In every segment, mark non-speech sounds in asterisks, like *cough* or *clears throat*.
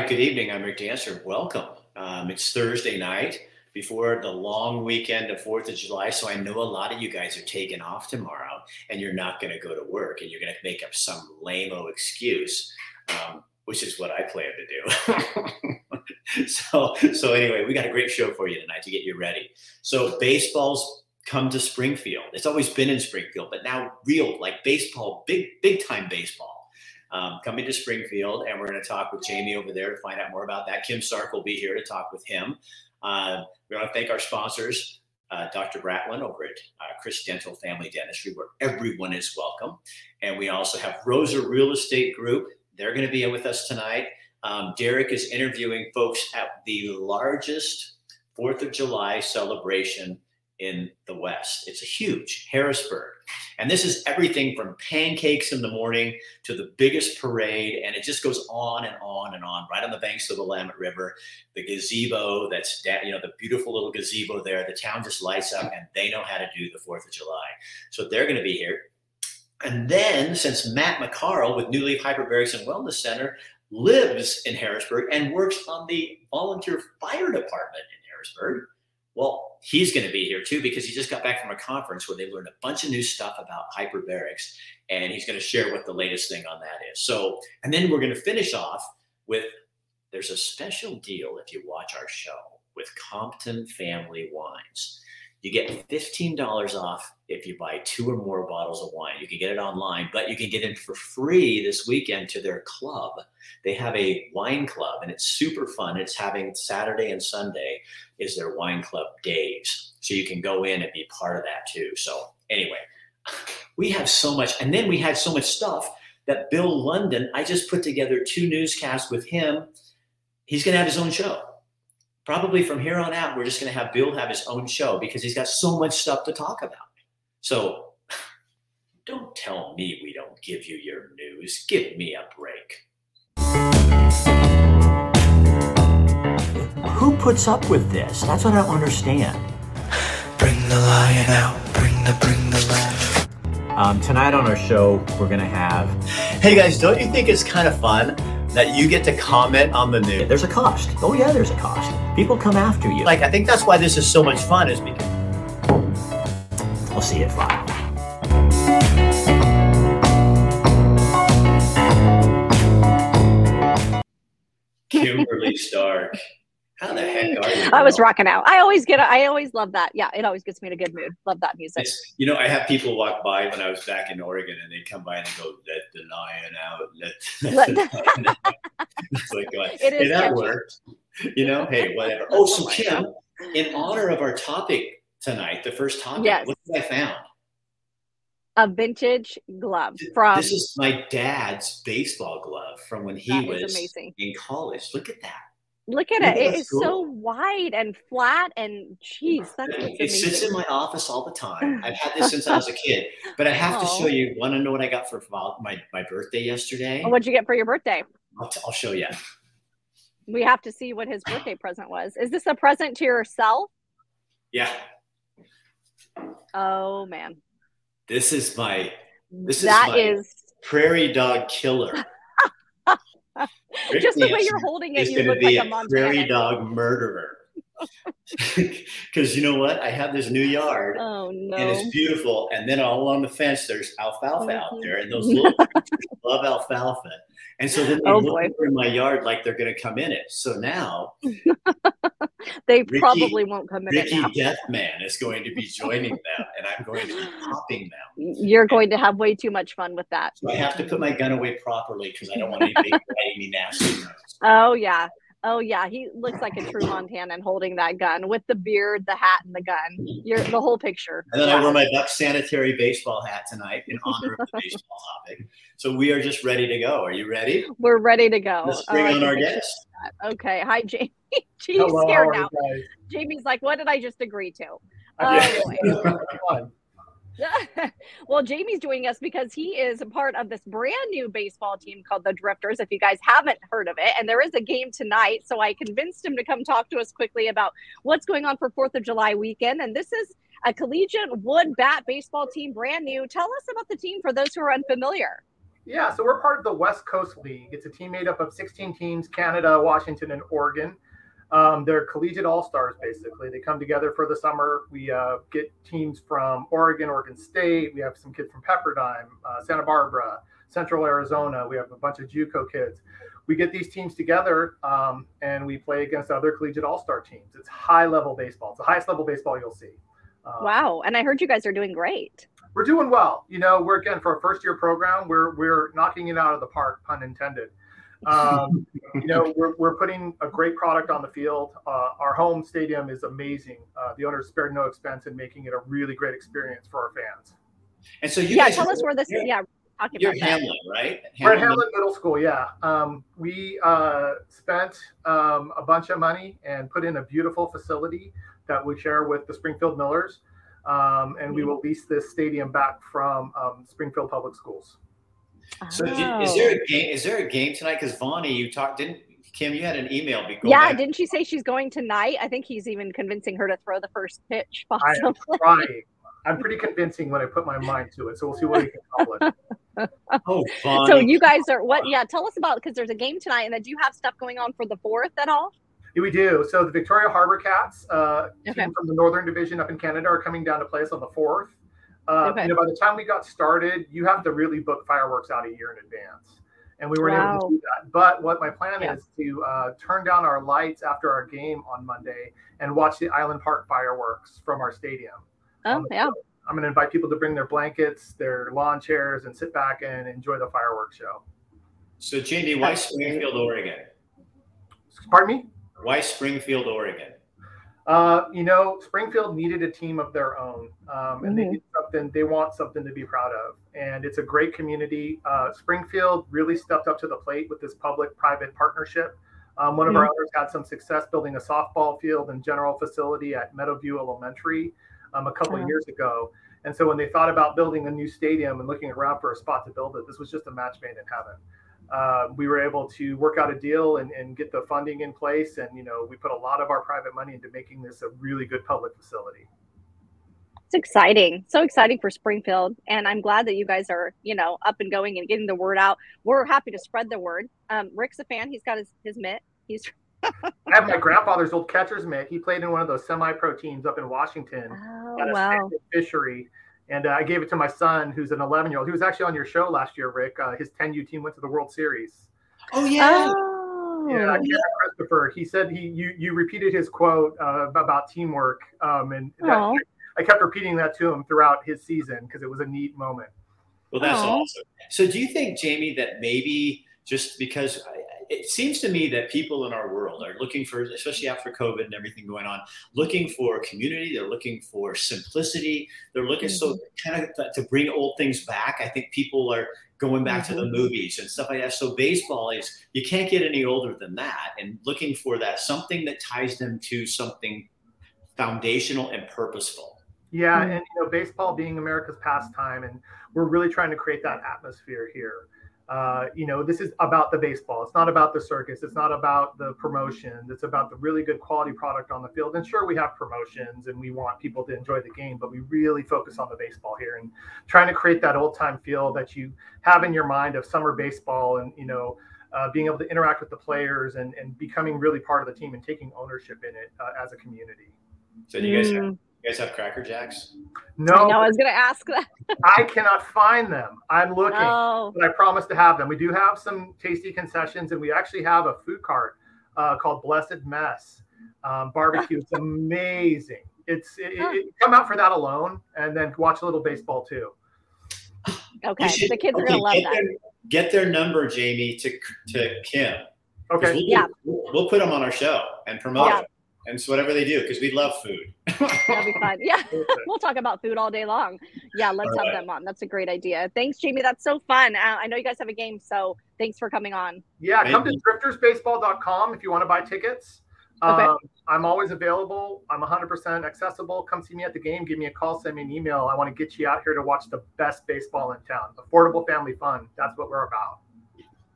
right, good evening. I'm Rick Dancer. Welcome. Um, it's Thursday night before the long weekend of 4th of July. So I know a lot of you guys are taking off tomorrow and you're not going to go to work and you're going to make up some lame excuse, um, which is what I plan to do. *laughs* so, so anyway, we got a great show for you tonight to get you ready. So baseball's come to Springfield. It's always been in Springfield, but now real like baseball, big, big time baseball um, coming to Springfield, and we're going to talk with Jamie over there to find out more about that. Kim Stark will be here to talk with him. Uh, we want to thank our sponsors, uh, Dr. Bratlin over at uh, Chris Dental Family Dentistry, where everyone is welcome. And we also have Roser Real Estate Group. They're going to be with us tonight. Um, Derek is interviewing folks at the largest Fourth of July celebration in the West. It's a huge Harrisburg. And this is everything from pancakes in the morning to the biggest parade. And it just goes on and on and on, right on the banks of the Willamette River. The gazebo that's, you know, the beautiful little gazebo there. The town just lights up and they know how to do the 4th of July. So they're going to be here. And then, since Matt McCarl with New Leaf Hyperbarics and Wellness Center lives in Harrisburg and works on the volunteer fire department in Harrisburg, well, he's going to be here too because he just got back from a conference where they learned a bunch of new stuff about hyperbarics, and he's going to share what the latest thing on that is. So, and then we're going to finish off with there's a special deal if you watch our show with Compton Family Wines. You get $15 off if you buy two or more bottles of wine. You can get it online, but you can get in for free this weekend to their club. They have a wine club and it's super fun. It's having Saturday and Sunday is their wine club days. So you can go in and be part of that too. So anyway, *laughs* we have so much. And then we had so much stuff that Bill London, I just put together two newscasts with him. He's going to have his own show probably from here on out, we're just going to have Bill have his own show because he's got so much stuff to talk about. So *sighs* don't tell me we don't give you your news. Give me a break. Who puts up with this? That's what I don't understand. *sighs* Bring the lion out. Bring the bring the lion. Um, tonight on our show, we're gonna have. Hey guys, don't you think it's kind of fun that you get to comment on the news. There's a cost. Oh yeah, there's a cost. People come after you. Like I think that's why this is so much fun is because I'll see you at five. Kimberly Stark. How the heck are you? I was rocking out. I always get. I always love that. Yeah, it always gets me in a good mood. Love that music. It's, you know, I have people walk by when I was back in Oregon, and they come by and they go, "Let the lion out." Let, *laughs* let the lion out. *laughs* it's like, going, it is hey, that worked. You know, hey, whatever. Oh, so oh Kim, in honor of our topic tonight, the first topic, yes. what did I found? A vintage glove from. This is my dad's baseball glove from when he was amazing. in college. Look at that. Look at it. It is cool. so wide and flat and geez, that's it sits in my office all the time. *sighs* I've had this since I was a kid. But I have oh. to show you. Want to know what I got for my, my birthday yesterday? what'd you get for your birthday? I'll, t- I'll show you. We have to see what his birthday present was. Is this a present to yourself? Yeah. Oh man. This is my this is that is, my is... prairie dog killer. *laughs* Just the way you're holding it, you look like a, a prairie dog murderer. *laughs* Because you know what? I have this new yard. Oh, no. And it's beautiful. And then all along the fence, there's alfalfa mm-hmm. out there. And those little *laughs* love alfalfa. And so then they oh, look in my yard like they're going to come in it. So now *laughs* they Ricky, probably won't come in Ricky it. Now. Deathman is going to be joining them, and I'm going to be popping them. You're going to have way too much fun with that. So I have to put my gun away properly because I don't want anybody writing me nasty notes. Oh yeah. Oh yeah, he looks like a true Montanan holding that gun with the beard, the hat, and the gun. You're the whole picture. And then I wear my Buck Sanitary baseball hat tonight in honor of the *laughs* baseball topic. So we are just ready to go. Are you ready? We're ready to go. Let's bring on our guest. Okay. Hi, *laughs* Jamie. She's scared now. Jamie's like, what did I just agree to? Uh, *laughs* *laughs* well, Jamie's joining us because he is a part of this brand new baseball team called the Drifters. If you guys haven't heard of it, and there is a game tonight, so I convinced him to come talk to us quickly about what's going on for Fourth of July weekend. And this is a collegiate wood bat baseball team, brand new. Tell us about the team for those who are unfamiliar. Yeah, so we're part of the West Coast League. It's a team made up of 16 teams Canada, Washington, and Oregon. Um, they're collegiate all stars, basically. They come together for the summer. We uh, get teams from Oregon, Oregon State. We have some kids from Pepperdine, uh, Santa Barbara, Central Arizona. We have a bunch of Juco kids. We get these teams together um, and we play against other collegiate all star teams. It's high level baseball, it's the highest level baseball you'll see. Um, wow. And I heard you guys are doing great we're doing well. You know, we're again for a first year program, we're we're knocking it out of the park, pun intended. Um, you know, we're, we're putting a great product on the field. Uh, our home stadium is amazing. Uh, the owners spared no expense in making it a really great experience for our fans. And so you yeah, guys tell us where this is. Yeah, talking you're about Hamlin, that. right? Hamlin. We're at Hamlin Middle School. Yeah, um, we uh, spent um, a bunch of money and put in a beautiful facility that we share with the Springfield Millers um, and we mm-hmm. will lease this stadium back from um, Springfield Public Schools. So, oh. is there a game? Is there a game tonight? Because Vonnie, you talked, didn't Kim? You had an email. Yeah, back. didn't she say she's going tonight? I think he's even convincing her to throw the first pitch. Possibly. I am trying. I'm pretty convincing when I put my mind to it. So we'll see what he can call it. *laughs* oh, Vonnie. So you guys are what? Yeah, tell us about because there's a game tonight, and then do you have stuff going on for the fourth at all? we do. So the Victoria Harbor Cats, uh, okay. team from the Northern Division up in Canada, are coming down to play us on the fourth. Uh, okay. You know, by the time we got started, you have to really book fireworks out a year in advance, and we weren't wow. able to do that. But what my plan yeah. is to uh, turn down our lights after our game on Monday and watch the Island Park fireworks from our stadium. Oh yeah. I'm going to invite people to bring their blankets, their lawn chairs, and sit back and enjoy the fireworks show. So, Jamie, why Springfield, Oregon? Pardon me? Why Springfield, Oregon? Uh, you know, Springfield needed a team of their own, um, and mm-hmm. they something. They want something to be proud of, and it's a great community. Uh, Springfield really stepped up to the plate with this public-private partnership. Um, one of mm-hmm. our others had some success building a softball field and general facility at Meadowview Elementary um, a couple of years ago. And so when they thought about building a new stadium and looking around for a spot to build it, this was just a match made in heaven uh, we were able to work out a deal and, and get the funding in place. And, you know, we put a lot of our private money into making this a really good public facility. It's exciting. So exciting for Springfield. And I'm glad that you guys are, you know, up and going and getting the word out. We're happy to spread the word. Um, Rick's a fan. He's got his, his mitt. He's *laughs* I have my grandfather's old catcher's mitt. He played in one of those semi-pro teams up in Washington. Oh, wow. Fishery. And uh, I gave it to my son, who's an 11 year old. He was actually on your show last year, Rick. Uh, his 10U team went to the World Series. Oh yeah. Oh. Yeah, Christopher. He said he you you repeated his quote uh, about teamwork, um, and that, I kept repeating that to him throughout his season because it was a neat moment. Well, that's Aww. awesome. So, do you think, Jamie, that maybe just because it seems to me that people in our world are looking for, especially after COVID and everything going on, looking for community. They're looking for simplicity. They're looking mm-hmm. so kind of to bring old things back. I think people are going back mm-hmm. to the mm-hmm. movies and stuff like that. So baseball is you can't get any older than that, and looking for that something that ties them to something foundational and purposeful. Yeah, mm-hmm. and you know, baseball being America's pastime, and we're really trying to create that atmosphere here. Uh, you know, this is about the baseball. It's not about the circus. It's not about the promotion. It's about the really good quality product on the field. And sure, we have promotions and we want people to enjoy the game, but we really focus on the baseball here and trying to create that old time feel that you have in your mind of summer baseball and, you know, uh, being able to interact with the players and, and becoming really part of the team and taking ownership in it uh, as a community. So, do you guys have you guys have Cracker Jacks? No. I, know, I was going to ask that. *laughs* I cannot find them. I'm looking, no. but I promise to have them. We do have some tasty concessions, and we actually have a food cart uh, called Blessed Mess um, barbecue. it's *laughs* amazing. It's it, huh. it, come out for that alone, and then watch a little baseball too. Okay, should, the kids okay, are gonna love get that. Their, get their number, Jamie, to to Kim. Okay. We'll, yeah. We'll, we'll, put them on our show and promote yeah. it and so whatever they do because we love food. *laughs* That'll be fun. Yeah, *laughs* we'll talk about food all day long. Yeah, let's all have right. them on. That's a great idea. Thanks, Jamie. That's so fun. Uh, I know you guys have a game, so thanks for coming on. Yeah, Thank come you. to driftersbaseball.com if you want to buy tickets. Okay. Um, I'm always available. I'm 100% accessible. Come see me at the game. Give me a call. Send me an email. I want to get you out here to watch the best baseball in town. Affordable family fun. That's what we're about.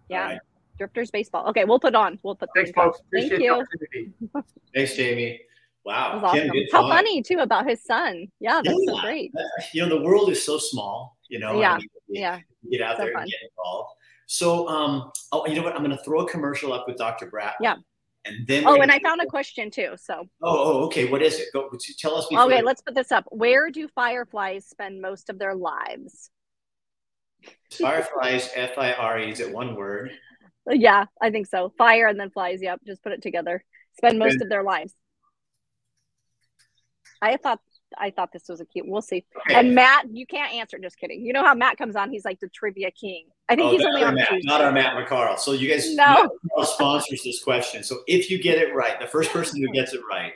Yeah. Drifters baseball. Okay, we'll put on. We'll put. Thanks, folks. Appreciate Thank you. Thanks, Jamie. Wow, awesome. Kim, How funny too about his son. Yeah, that's yeah. so great. You know, the world is so small, You know, yeah, I mean, yeah. Get out so there fun. and get involved. So, um, oh, you know what? I'm going to throw a commercial up with Dr. Bratt. Yeah. And then. Oh, and I found a question too. So. Oh, oh, okay. What is it? Go tell us. Okay, let's put this up. Where do fireflies spend most of their lives? Fireflies, F I R E. Is it one word? Yeah, I think so. Fire and then flies. Yep, just put it together. Spend most and, of their lives. I thought I thought this was a cute. We'll see. Okay. And Matt, you can't answer. Just kidding. You know how Matt comes on? He's like the trivia king. I think oh, he's only on Matt, Tuesday. Not our Matt McCarl. So you guys no sponsors this question. So if you get it right, the first person who gets it right,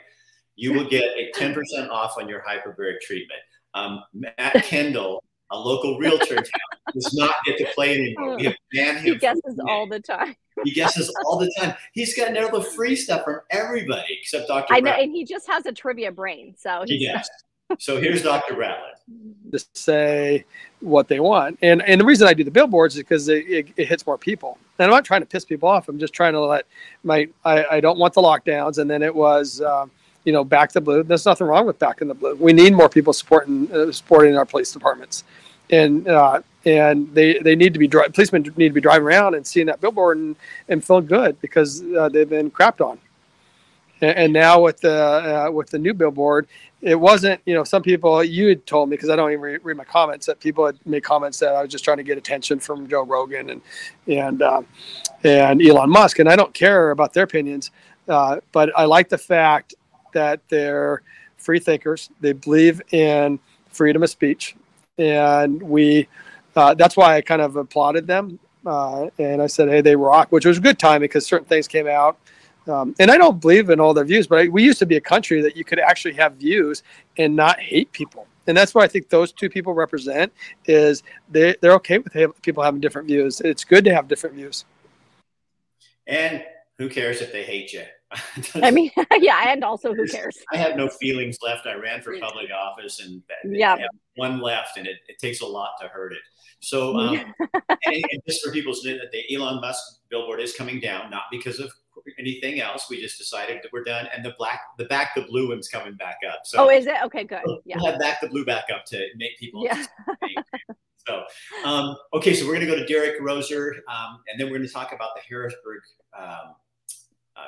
you will get a ten percent off on your hyperbaric treatment. Um, Matt Kendall, a local realtor *laughs* does not get to play anymore. We have banned him. He guesses all the time. He guesses *laughs* all the time. He's gotten all the free stuff from everybody except Dr. I know, Brown. and he just has a trivia brain. So he does. *laughs* So here's Dr. Bratlin. To say what they want, and and the reason I do the billboards is because it, it, it, hits more people. And I'm not trying to piss people off. I'm just trying to let my I, I don't want the lockdowns. And then it was. Um, you know, back the blue. There's nothing wrong with back in the blue. We need more people supporting uh, supporting our police departments, and uh, and they they need to be dri- policemen need to be driving around and seeing that billboard and and feeling good because uh, they've been crapped on. And, and now with the uh, with the new billboard, it wasn't you know some people you had told me because I don't even read, read, my comments that people had made comments that I was just trying to get attention from Joe Rogan and and um, and Elon Musk, and I don't care about their opinions, uh, but I like the fact that they're free thinkers. They believe in freedom of speech, and we uh, that's why I kind of applauded them. Uh, and I said, hey, they rock, which was a good time because certain things came out. Um, and I don't believe in all their views, but I, we used to be a country that you could actually have views and not hate people. And that's what I think those two people represent is they, they're okay with people having different views. It's good to have different views. And who cares if they hate you? *laughs* I mean, *laughs* yeah, and also who cares? I have no feelings left. I ran for public office and yeah, one left, and it, it takes a lot to hurt it. So, *laughs* um, and, and, just for people to know that the Elon Musk billboard is coming down, not because of anything else. We just decided that we're done, and the black, the back, the blue one's coming back up. So, oh, is it okay? Good. Yeah, we'll have back the blue back up to make people. Yeah. so, um, okay, so we're going to go to Derek Roser, um, and then we're going to talk about the Harrisburg um, uh,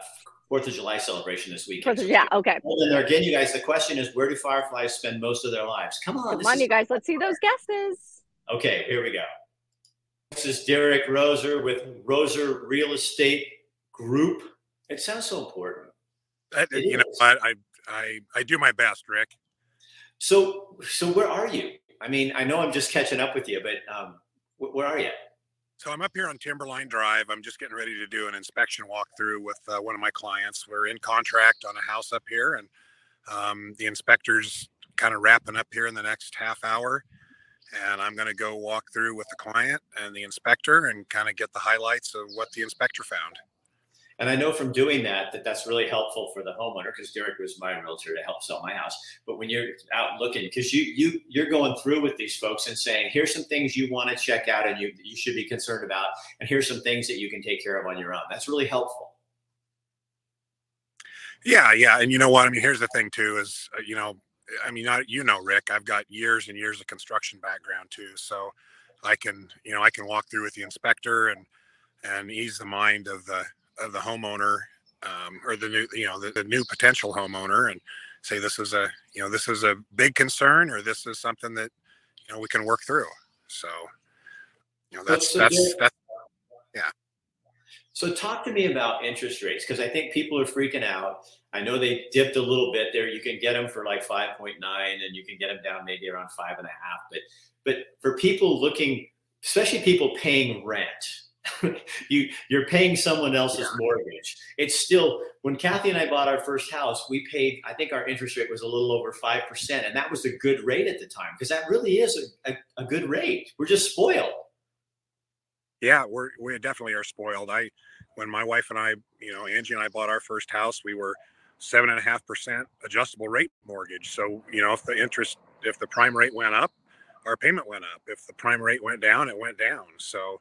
Fourth of July celebration this weekend. yeah, okay. Well, then again, you guys, the question is, where do fireflies spend most of their lives? Come on, come on, you guys. Let's see those guesses. Okay, here we go. This is Derek Roser with Roser Real Estate Group. It sounds so important. I, you know, I, I I do my best, Rick. So so where are you? I mean, I know I'm just catching up with you, but um, where are you? So I'm up here on Timberline Drive. I'm just getting ready to do an inspection walkthrough with uh, one of my clients. We're in contract on a house up here, and um, the inspector's kind of wrapping up here in the next half hour and I'm going to go walk through with the client and the inspector and kind of get the highlights of what the inspector found. And I know from doing that that that's really helpful for the homeowner because Derek was my realtor to help sell my house. But when you're out looking, because you you you're going through with these folks and saying, here's some things you want to check out and you you should be concerned about, and here's some things that you can take care of on your own. That's really helpful. Yeah, yeah, and you know what? I mean, here's the thing too: is uh, you know I mean, I, you know, Rick, I've got years and years of construction background too, so I can, you know, I can walk through with the inspector and and ease the mind of the of the homeowner um, or the new, you know, the, the new potential homeowner and say this is a, you know, this is a big concern or this is something that you know we can work through. So, you know, that's so, that's that's yeah. So talk to me about interest rates because I think people are freaking out. I know they dipped a little bit there. You can get them for like 5.9 and you can get them down maybe around five and a half. But but for people looking, especially people paying rent, *laughs* you you're paying someone else's mortgage. It's still when Kathy and I bought our first house, we paid, I think our interest rate was a little over five percent, and that was a good rate at the time because that really is a, a, a good rate. We're just spoiled. Yeah, we're we definitely are spoiled. I when my wife and I, you know, Angie and I bought our first house, we were seven and a half percent adjustable rate mortgage. So, you know, if the interest, if the prime rate went up, our payment went up. If the prime rate went down, it went down. So,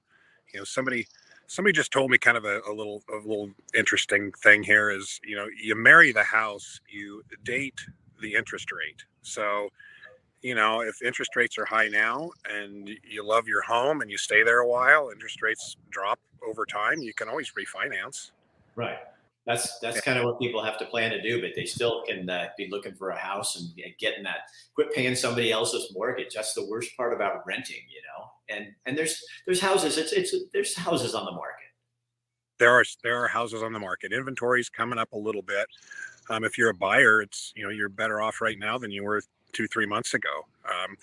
you know, somebody somebody just told me kind of a, a little a little interesting thing here is, you know, you marry the house, you date the interest rate. So you know, if interest rates are high now and you love your home and you stay there a while, interest rates drop over time, you can always refinance. Right. That's that's kind of what people have to plan to do, but they still can uh, be looking for a house and getting that. Quit paying somebody else's mortgage. That's the worst part about renting, you know. And and there's there's houses. It's it's there's houses on the market. There are there are houses on the market. Inventory's coming up a little bit. Um, if you're a buyer, it's you know you're better off right now than you were two three months ago. Um,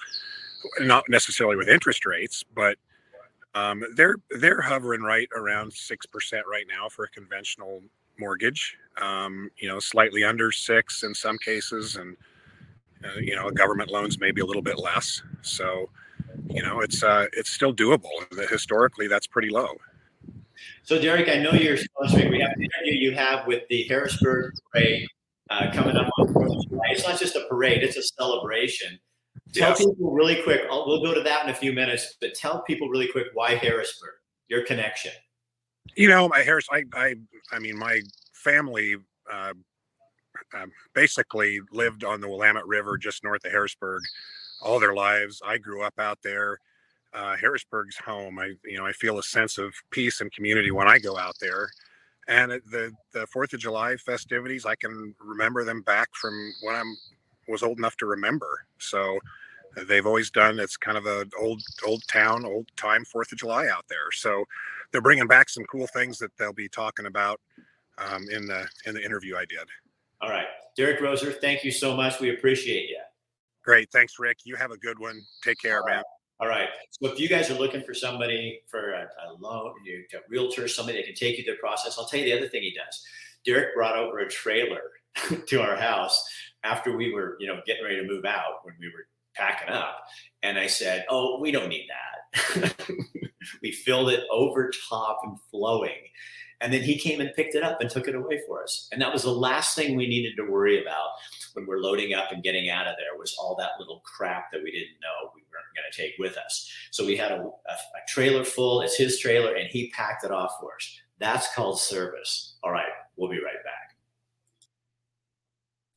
not necessarily with interest rates, but um, they're they're hovering right around six percent right now for a conventional mortgage. Um, you know, slightly under six in some cases, and uh, you know, government loans maybe a little bit less. So, you know, it's uh, it's still doable. Historically, that's pretty low. So, Derek, I know you're sponsoring. We have the interview you have with the Harrisburg Parade uh, coming up on Fourth of July. It's not just a parade; it's a celebration. Tell yes. people really quick. I'll, we'll go to that in a few minutes, but tell people really quick why Harrisburg, your connection. You know, my Harris, I, I, I mean, my family uh, uh, basically lived on the Willamette River just north of Harrisburg all their lives. I grew up out there. Uh, Harrisburg's home. I, you know, I feel a sense of peace and community when I go out there. And the the Fourth of July festivities, I can remember them back from when I was old enough to remember. So they've always done. It's kind of a old old town, old time Fourth of July out there. So they're bringing back some cool things that they'll be talking about um, in the in the interview I did. All right, Derek Roser, thank you so much. We appreciate you. Great, thanks, Rick. You have a good one. Take care, All man. Right. All right. So if you guys are looking for somebody for a, a loan, you a realtor, somebody that can take you through the process, I'll tell you the other thing he does. Derek brought over a trailer *laughs* to our house after we were, you know, getting ready to move out when we were packing up. And I said, Oh, we don't need that. *laughs* we filled it over top and flowing. And then he came and picked it up and took it away for us. And that was the last thing we needed to worry about when we're loading up and getting out of there was all that little crap that we didn't know we weren't going to take with us. So we had a, a, a trailer full. It's his trailer, and he packed it off for us. That's called service. All right, we'll be right back.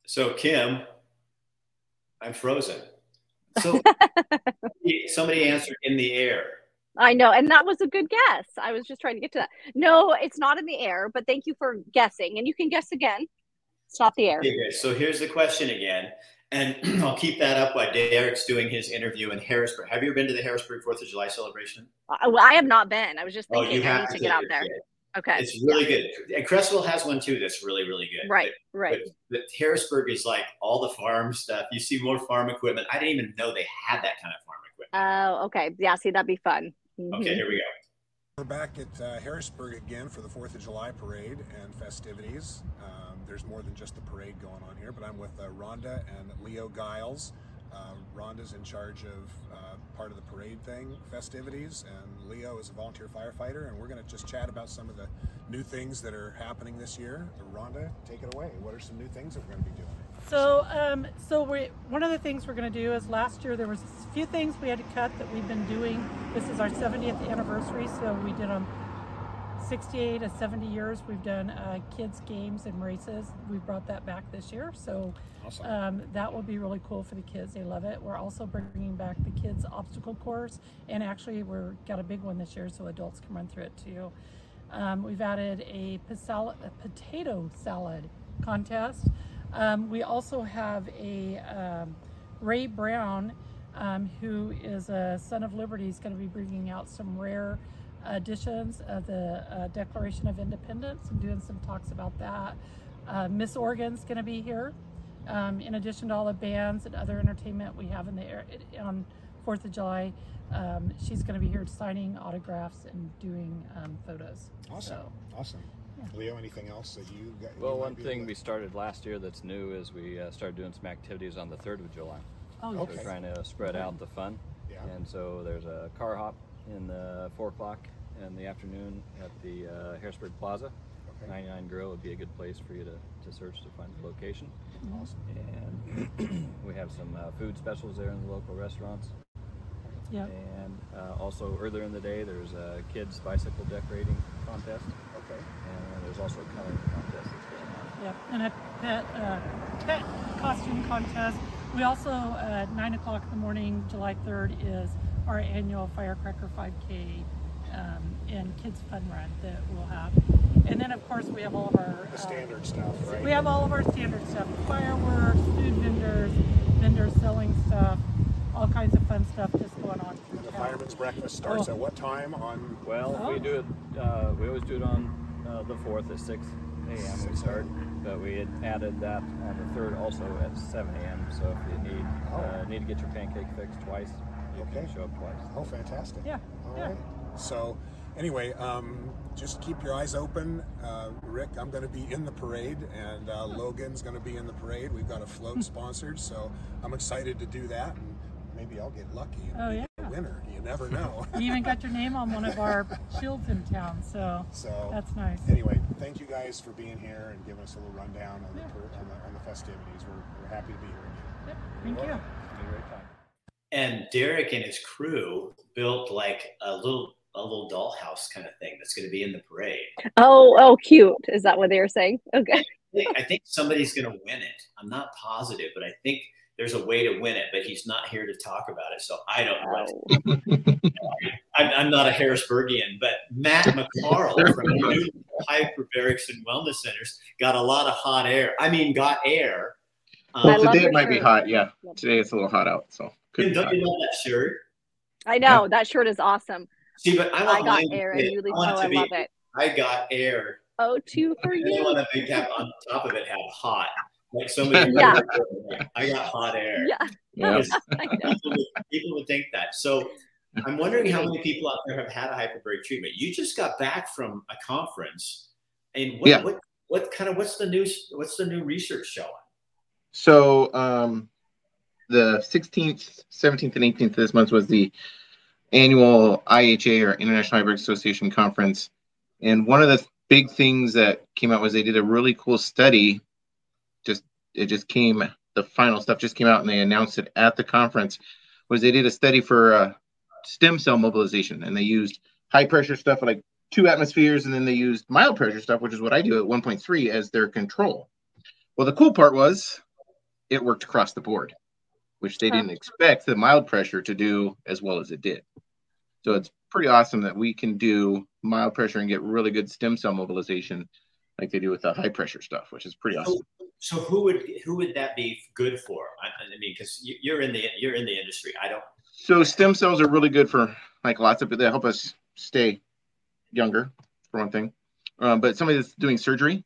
So Kim, I'm frozen. So *laughs* somebody answered in the air. I know, and that was a good guess. I was just trying to get to that. No, it's not in the air, but thank you for guessing, and you can guess again. It's not the air. Okay, so here's the question again, and *clears throat* I'll keep that up while Derek's doing his interview in Harrisburg. Have you ever been to the Harrisburg Fourth of July celebration? Uh, well, I have not been. I was just oh, thinking oh, I need to, to get out there. Kid. Okay. It's really yeah. good. And Creswell has one too that's really, really good. Right, but, right. But, Harrisburg is like all the farm stuff. You see more farm equipment. I didn't even know they had that kind of farm equipment. Oh, okay. Yeah, see, that'd be fun. Mm-hmm. Okay, here we go. We're back at uh, Harrisburg again for the 4th of July parade and festivities. Um, there's more than just the parade going on here, but I'm with uh, Rhonda and Leo Giles. Uh, Rhonda's in charge of uh, part of the parade thing, festivities, and Leo is a volunteer firefighter, and we're going to just chat about some of the new things that are happening this year. Rhonda, take it away. What are some new things that we're going to be doing? So, um, so we one of the things we're going to do is last year there was a few things we had to cut that we've been doing. This is our 70th anniversary, so we did them 68 to 70 years. We've done uh, kids games and races. We brought that back this year, so awesome. um, that will be really cool for the kids. They love it. We're also bringing back the kids obstacle course, and actually we're got a big one this year, so adults can run through it too. Um, we've added a, a potato salad contest. Um, we also have a um, Ray Brown, um, who is a son of liberty, is going to be bringing out some rare editions of the uh, Declaration of Independence and doing some talks about that. Uh, Miss Oregon's going to be here. Um, in addition to all the bands and other entertainment we have in the air on Fourth of July, um, she's going to be here signing autographs and doing um, photos. Awesome, so, awesome. Leo, anything else that you got? Well, you one thing we started last year that's new is we uh, started doing some activities on the 3rd of July. Oh, so okay. We're trying to spread out the fun. Yeah. And so there's a car hop in the 4 o'clock in the afternoon at the uh, Harrisburg Plaza. Okay. 99 Grill would be a good place for you to, to search to find the location. Awesome. And *clears throat* we have some uh, food specials there in the local restaurants. Yeah. And uh, also earlier in the day, there's a kids bicycle decorating contest. Okay. And there's also a coloring contest that's going on. Yep, and a pet uh, pet costume contest. We also, at 9 o'clock in the morning, July 3rd, is our annual Firecracker 5K um, and Kids Fun Run that we'll have. And then, of course, we have all of our the standard uh, stuff, right? We have all of our standard stuff fireworks, food vendors, vendors selling stuff, all kinds of fun stuff just going on. The fireman's breakfast starts oh. at what time on? Well, oh. we do it, uh, we always do it on uh, the 4th at 6 a.m. we start, but we had added that on the 3rd also at 7 a.m. So if you need oh. uh, need to get your pancake fixed twice, you okay. can show up twice. Oh, fantastic. Yeah. All yeah. right. So, anyway, um, just keep your eyes open. Uh, Rick, I'm going to be in the parade, and uh, Logan's going to be in the parade. We've got a float *laughs* sponsored, so I'm excited to do that, and maybe I'll get lucky and oh, yeah. a winner. You never *laughs* know. you even got your name on one of our *laughs* shields in town, so, so that's nice. Anyway, thank you guys for being here and giving us a little rundown on, yeah. the, on, the, on the festivities. We're, we're happy to be here again. Yep. Thank you. And Derek and his crew built like a little a little dollhouse kind of thing that's going to be in the parade. Oh, oh, cute! Is that what they were saying? Okay. I think somebody's going to win it. I'm not positive, but I think there's a way to win it. But he's not here to talk about it, so I don't know. Oh. *laughs* I'm, I'm, not a Harrisburgian, but Matt *laughs* McCarl from New Hyperbarics and Wellness Centers got a lot of hot air. I mean, got air. well, um, today it might shirt. be hot. Yeah, today it's a little hot out. So, don't you love that shirt? I know yeah. that shirt is awesome. See, but I, I got air, and you oh, I love it. I got air. Oh, two for you. I want to make have on top of it have hot. Like somebody, *laughs* yeah. I got hot air. Yeah, *laughs* yeah. *laughs* people, would, people would think that. So I'm wondering how many people out there have had a hyperbaric treatment. You just got back from a conference, and what, yeah. what, what kind of what's the new what's the new research showing? So um, the 16th, 17th, and 18th of this month was the annual IHA or International Hyperbaric Association conference. And one of the big things that came out was they did a really cool study. It just came the final stuff just came out and they announced it at the conference. Was they did a study for uh, stem cell mobilization and they used high pressure stuff like two atmospheres and then they used mild pressure stuff, which is what I do at 1.3 as their control. Well, the cool part was it worked across the board which they didn't expect the mild pressure to do as well as it did. So it's pretty awesome that we can do mild pressure and get really good stem cell mobilization like they do with the high pressure stuff, which is pretty awesome. So, so who would who would that be good for? I, I mean, because you're in the you're in the industry. I don't. So stem cells are really good for like lots of they help us stay younger for one thing. Um, but somebody that's doing surgery,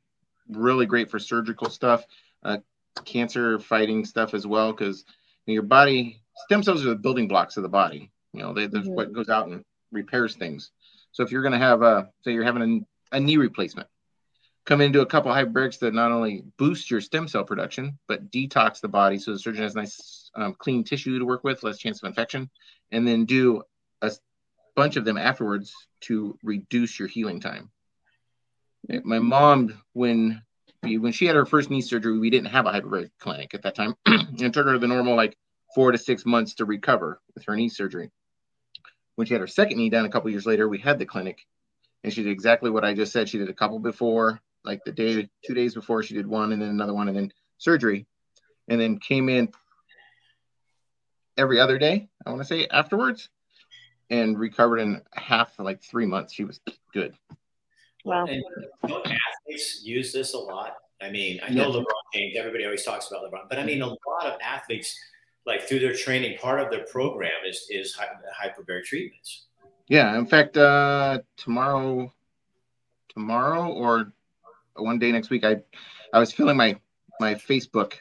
really great for surgical stuff, uh, cancer fighting stuff as well because your body stem cells are the building blocks of the body. You know, they, that's mm-hmm. what goes out and repairs things. So if you're going to have a, say you're having a, a knee replacement, come into a couple hyperbarics that not only boost your stem cell production, but detox the body so the surgeon has nice um, clean tissue to work with, less chance of infection, and then do a bunch of them afterwards to reduce your healing time. My mom, when when she had her first knee surgery, we didn't have a hyperbaric clinic at that time. *clears throat* it took her the normal like four to six months to recover with her knee surgery. When she had her second knee done a couple years later, we had the clinic, and she did exactly what I just said. She did a couple before, like the day, two days before, she did one, and then another one, and then surgery, and then came in every other day. I want to say afterwards, and recovered in half like three months. She was good. Wow. And don't athletes use this a lot? I mean, I know yeah. LeBron James, everybody always talks about LeBron, but I mean, a lot of athletes, like through their training, part of their program is, is hyperbaric treatments. Yeah. In fact, uh, tomorrow, tomorrow or one day next week, I, I was filling my, my Facebook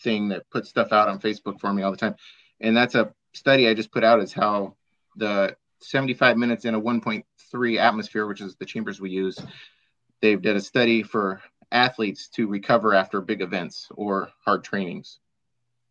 thing that puts stuff out on Facebook for me all the time. And that's a study I just put out is how the 75 minutes in a 1.3 atmosphere, which is the chambers we use, they did a study for athletes to recover after big events or hard trainings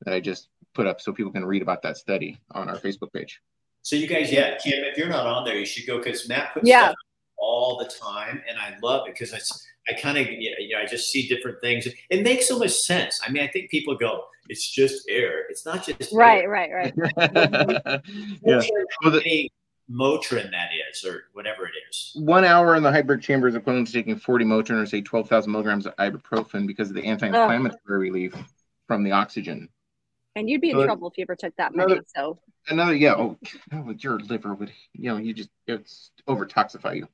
that I just put up so people can read about that study on our Facebook page. So you guys, yeah, Kim, if you're not on there, you should go because Matt puts yeah. stuff all the time, and I love it because it's I kind of you know I just see different things. It makes so much sense. I mean, I think people go, it's just air. It's not just right, air. right, right. *laughs* yeah. Well, the, Motrin that is, or whatever it is. One hour in the hyperbaric chamber is equivalent to taking 40 Motrin or say 12,000 milligrams of ibuprofen because of the anti-inflammatory oh. relief from the oxygen. And you'd be in So trouble if you ever took that another- many. So another yeah oh, *laughs* oh, your liver would you know you just it's over toxify you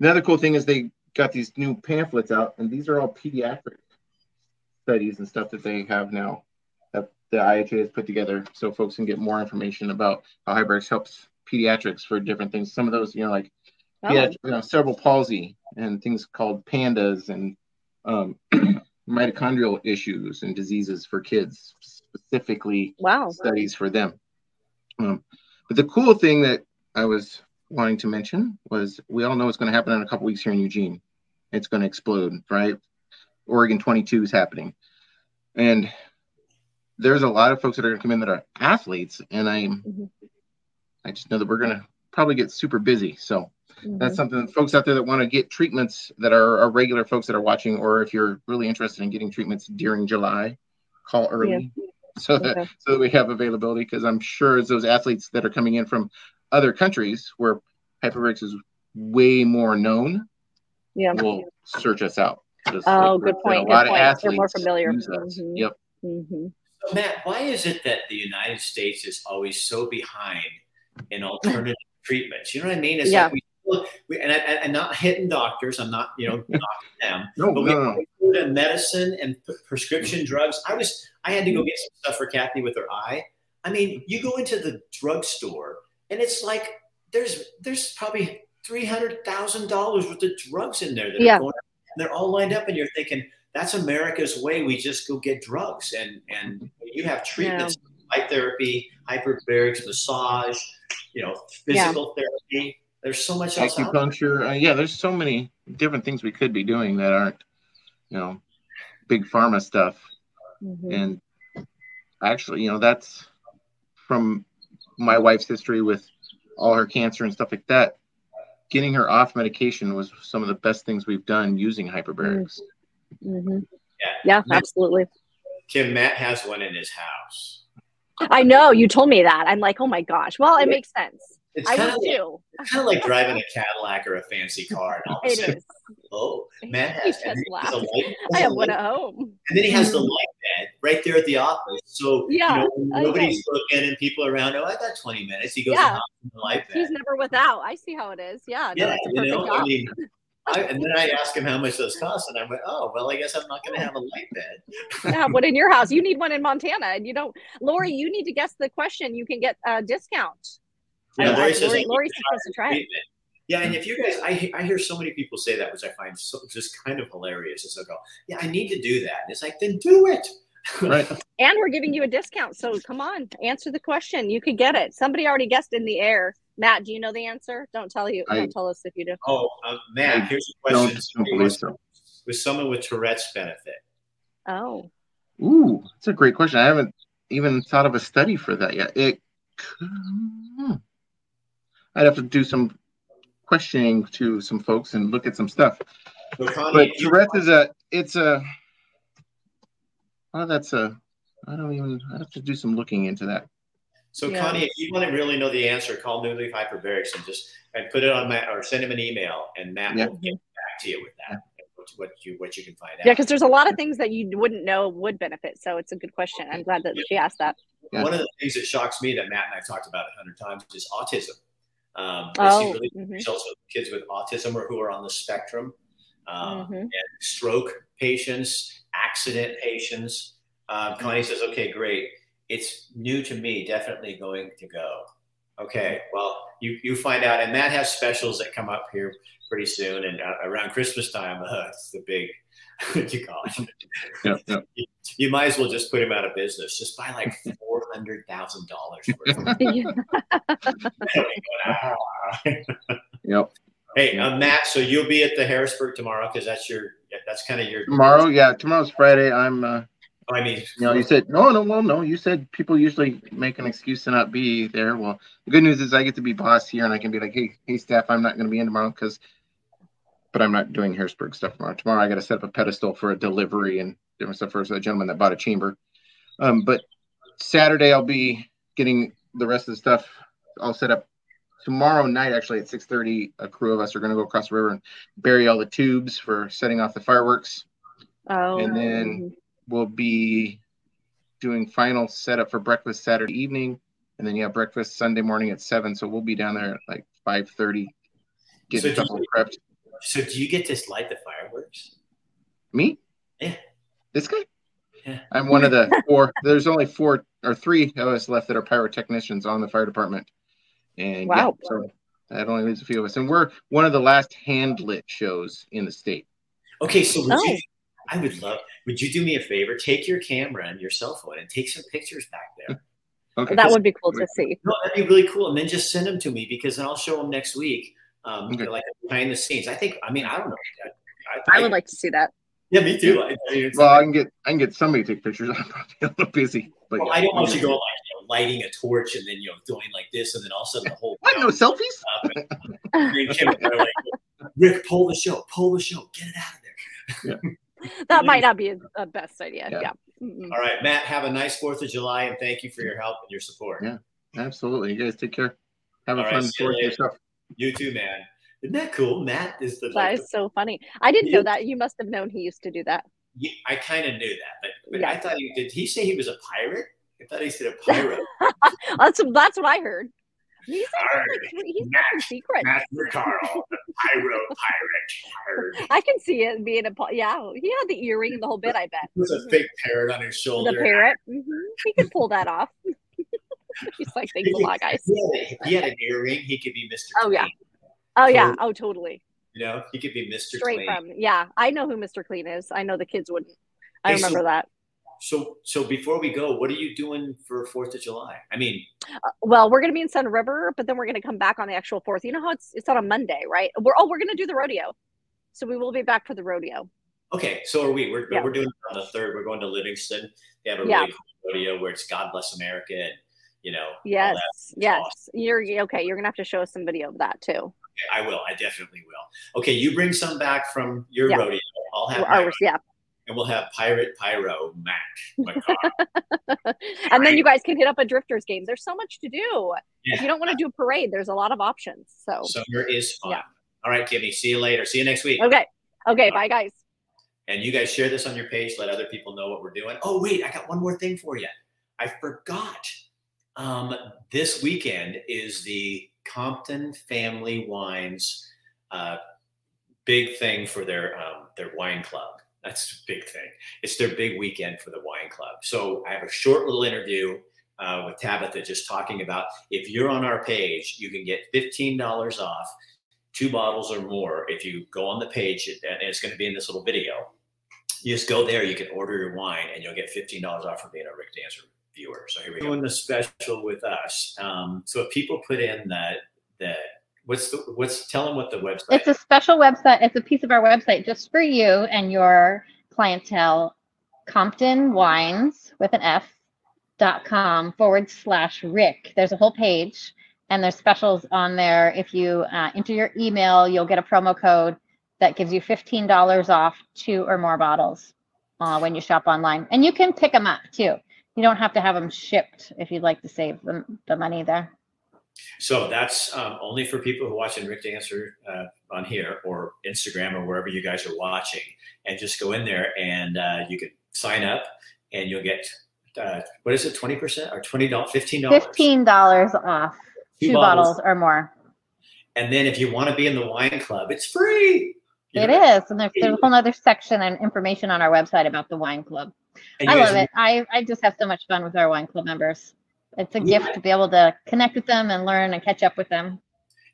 another cool thing is they got these new pamphlets out and these are all pediatric studies and stuff that they have now that the IHA has put together so folks can get more information about how Hyberx helps pediatrics for different things some of those you know like oh, pediatric, you know, cerebral palsy and things called PANDAS and um, *clears throat* mitochondrial issues and diseases for kids specifically wow. studies for them. Um, but the cool thing that I was wanting to mention was we all know what's going to happen in a couple weeks here in Eugene. It's going to explode, right? Oregon 22 is happening. And there's a lot of folks that are going to come in that are athletes. And I'm, Mhm. I just know that we're going to probably get super busy. So Mhm. that's something that folks out there that want to get treatments that are, are regular folks that are watching, or if you're really interested in getting treatments during July, call early *laughs* so that Okay. so that we have availability. Because I'm sure as those athletes that are coming in from other countries where Hyperbarics is way more known, Yeah. will search us out. Just Oh, like good a point, lot good of point. They're more familiar. use us. Mhm. Yep. hmm So, Matt, why is it that the United States is always so behind in alternative *laughs* treatments? You know what I mean? It's Yeah. like we, we and I, I- I'm not hitting doctors. I'm not, you know, *laughs* knocking them. No, but we no, no. always medicine and p- prescription drugs. I was, I had to go get some stuff for Kathy with her eye. I mean, you go into the drugstore and it's like there's there's probably three hundred thousand dollars worth of drugs in there that Yeah. going, and they're all lined up, and you're thinking that's America's way. We just go get drugs, and and you have treatments, light therapy, hyperbarics, massage, you know, Yeah. physical therapy. There's so much else out there. Acupuncture. Uh, yeah, there's so many different things we could be doing that aren't, you know, big pharma stuff. hmm and actually you know that's from my wife's history with all her cancer and stuff like that getting her off medication was some of the best things we've done using hyperbarics hmm Yeah. Yeah, absolutely. Kim, Matt has one in his house. I know you told me that. I'm like, oh my gosh. Well, it makes sense. It's I kind of like, too. kind of like driving a Cadillac or a fancy car. And all It sudden, is. oh, man He has, just and has laughed. a light, I have one at home. and then he has the mm-hmm. light bed right there at the office. So Yeah, you know, nobody's looking and people around. Oh, I got 20 minutes. He goes Yeah. and the light He's never without. I see how it is. Yeah, no, Yeah, you know, job. I mean, I, *laughs* and then I asked him how much those cost, and I went, "Oh, well, I guess I'm not going to have a light bed." yeah, one in your house. You need one in Montana, and you don't. Lori, you need to guess the question. You can get a discount. Yeah, Lori says Lori, Lori's to supposed to try it. Yeah, and if you guys, I, I hear so many people say that, which I find so, just kind of hilarious. Is I go, "Yeah, I need to do that," and it's like, then do it. *laughs* right And we're giving you a discount. So come on, answer the question. You could get it. Somebody already guessed in the air. Matt, do you know the answer? Don't tell you. I- don't tell us if you do. Oh, um, Matt, here's a don't, question: don't believe so with someone with Tourette's benefit. Oh, ooh that's a great question i haven't even thought of a study for that yet it hmm. I'd have to do some questioning to some folks and look at some stuff So, but if Tourette's is a it's a oh that's a I don't even I have to do some looking into that. So, Yeah. Connie, if you want to really know the answer, call New Leaf Hyperbarics and just and put it on Matt or send him an email, and Matt Yeah. will get back to you with that. What, what you what you can find out. yeah, because there's a lot of things that you wouldn't know would benefit. So it's a good question. I'm glad that she asked that. Yeah. One of the things that shocks me that Matt and I talked about a hundred times is autism. Um, I Oh, see really mhm. results with kids with autism or who are on the spectrum, um, Mhm. and stroke patients, accident patients. Um, Connie says, "Okay, great. It's new to me. Definitely going to go." Okay, well, you you find out, and Matt has specials that come up here pretty soon, and uh, around Christmas time, *laughs* uh, it's the big. What you call it? Yeah, yeah. you, you might as well just put him out of business. Just buy like four hundred thousand dollars worth. of *laughs* *laughs* Yep. Hey, uh, Matt. So you'll be at the Harrisburg tomorrow because that's your that's kind of your Tomorrow, yeah, tomorrow's Friday. I'm uh I mean, you know, you said no, no, well, no. You said people usually make an excuse to not be there. Well, the good news is I get to be boss here, and I can be like, hey, hey, staff, I'm not going to be in tomorrow because, but I'm not doing Harrisburg stuff tomorrow. Tomorrow I got to set up a pedestal for a delivery and different stuff for a gentleman that bought a chamber. Um, but Saturday I'll be getting the rest of the stuff all set up. Tomorrow night, actually at 6:30, a crew of us are going to go across the river and bury all the tubes for setting off the fireworks Oh, And then- we'll be doing final setup for breakfast Saturday evening, and then you have breakfast Sunday morning at seven. So we'll be down there at like five thirty, getting So stuff prepped. So do you get to light the fireworks? Me? Yeah. This guy? Yeah. I'm one of the four. There's only four or three of us left that are pyrotechnicians on the fire department. And yeah, Wow. so that only leaves a few of us. And we're one of the last hand lit shows in the state. Okay, so would Oh. you, I would love. Would you do me a favor? Take your camera and your cell phone and take some pictures back there. Okay. That would be cool to see. No, that'd be really cool. And then just send them to me because then I'll show them next week. Um, Okay. like behind the scenes. I think. I mean, I don't know. I, I would like to see that. Yeah, me too. I, I mean, it's- Well, I can get I can get somebody to take pictures. *laughs* I'm probably a little busy, but well, yeah. I don't want you to go like you know, lighting a torch and then you know doing like this and then all of a sudden the whole What? No selfies? and me and like, Rick, pull the show, pull the show, get it out of there. *laughs* That might not be a, a best idea. Yeah. Yeah. All right, Matt, have a nice Fourth of July and thank you for your help and your support. Yeah. Absolutely. You guys take care. Have a All right, fun see fourth later. yourself. You too, man. Isn't that cool? Matt is the That like, is so funny. I didn't know that. You must have known he used to do that. Yeah, I kind of knew that, but, but Yeah. I thought he did. He say he was a pirate. I thought he said a *laughs* pirate. That's that's what I heard. He's like, right. he's secrets. Matt Carl, the pyro pirate. pirate. *laughs* I can see it being a yeah. He had the earring and the whole bit. I bet With a fake parrot on his shoulder. the parrot. hmm He could pull that off. *laughs* He's like, thanks a lot, guys. If he, had a, if he had an earring, he could be Mr. Oh, yeah. Clean. Oh yeah. Oh totally. You know, he could be Mr. Straight Clean. from yeah. I know who Mr. Clean is. I know the kids wouldn't. I Hey, so- remember that. So, so before we go, what are you doing for Fourth of July? I mean, uh, Well, we're gonna be in Sunriver, but then we're gonna come back on the actual fourth. You know how it's it's on a Monday, right? We're oh we're gonna do the rodeo, so we will be back for the rodeo. okay, so are we. We're, Yeah. we're doing it on the third. We're going to Livingston. They have a Yeah. really cool rodeo where it's God Bless America and you know. Yes. Yes. awesome. You're okay. You're gonna have to show us some video of that too. I will. I definitely will. Okay, you bring some back from your Yeah. rodeo. I'll have Ours, yeah. and we'll have Pirate Pyro Mac. McCar. *laughs* and then you guys can hit up a drifters game. There's so much to do. If you don't want to do a parade, there's a lot of options. So Summer is fun. Yeah. All right, Kimmy. See you later. See you next week. okay, okay. Bye, guys. And you guys share this on your page. Let other people know what we're doing. Oh, wait, I got one more thing for you. I forgot. Um, this weekend is the Compton Family Wines uh, big thing for their um, their wine club. That's a big thing. It's their big weekend for the wine club. So I have a short little interview uh, with Tabitha just talking about if you're on our page, you can get $15 off two bottles or more if you go on the page and it's going to be in this little video. You just go there, you can order your wine, and you'll get $15 off for being a Rick Dancer viewer. So here we go. Doing the special with us. Um, so if people put in that, that what's the, what's, tell them what the website It's a special website. It's a piece of our website just for you and your clientele. Compton Wines with an F dot com forward slash Rick. There's a whole page and there's specials on there. If you uh, enter your email, you'll get a promo code that gives you $15 off two or more bottles uh, when you shop online. And you can pick them up too. You don't have to have them shipped if you'd like to save the, the money there. So that's um, only for people who are watching Rick Dancer uh, on here or Instagram or wherever you guys are watching. And just go in there and uh, you can sign up and you'll get, uh, what is it, 20% or $20, $15? $15 off Two two, bottles. bottles or more. And then if you want to be in the wine club, it's free. It know? is, and there's, there's a whole other section and information on our website about the wine club. I love it. I, I just have so much fun with our wine club members. It's a Yeah. gift to be able to connect with them and learn and catch up with them.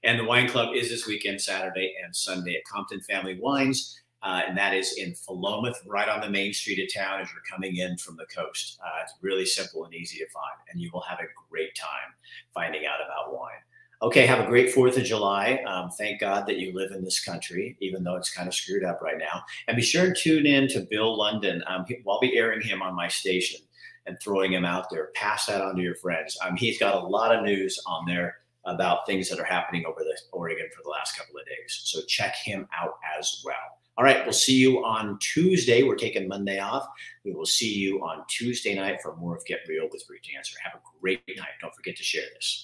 And the wine club is this weekend, Saturday and Sunday at Compton Family Wines. Uh, and that is in Philomath, right on the main street of town as you're coming in from the coast. Uh, it's really simple and easy to find, and you will have a great time finding out about wine. Okay, have a great Fourth of July. Um, thank God that you live in this country, even though it's kind of screwed up right now. And be sure to tune in to Bill London. Um, I'll be airing him on my station and throwing him out there. Pass that on to your friends. Um, he's got a lot of news on there about things that are happening over the Oregon for the last couple of days. So check him out as well. All right, we'll see you on Tuesday. We're taking Monday off. We will see you on Tuesday night for more of Get Real with Rick Dancer. Have a great night. Don't forget to share this.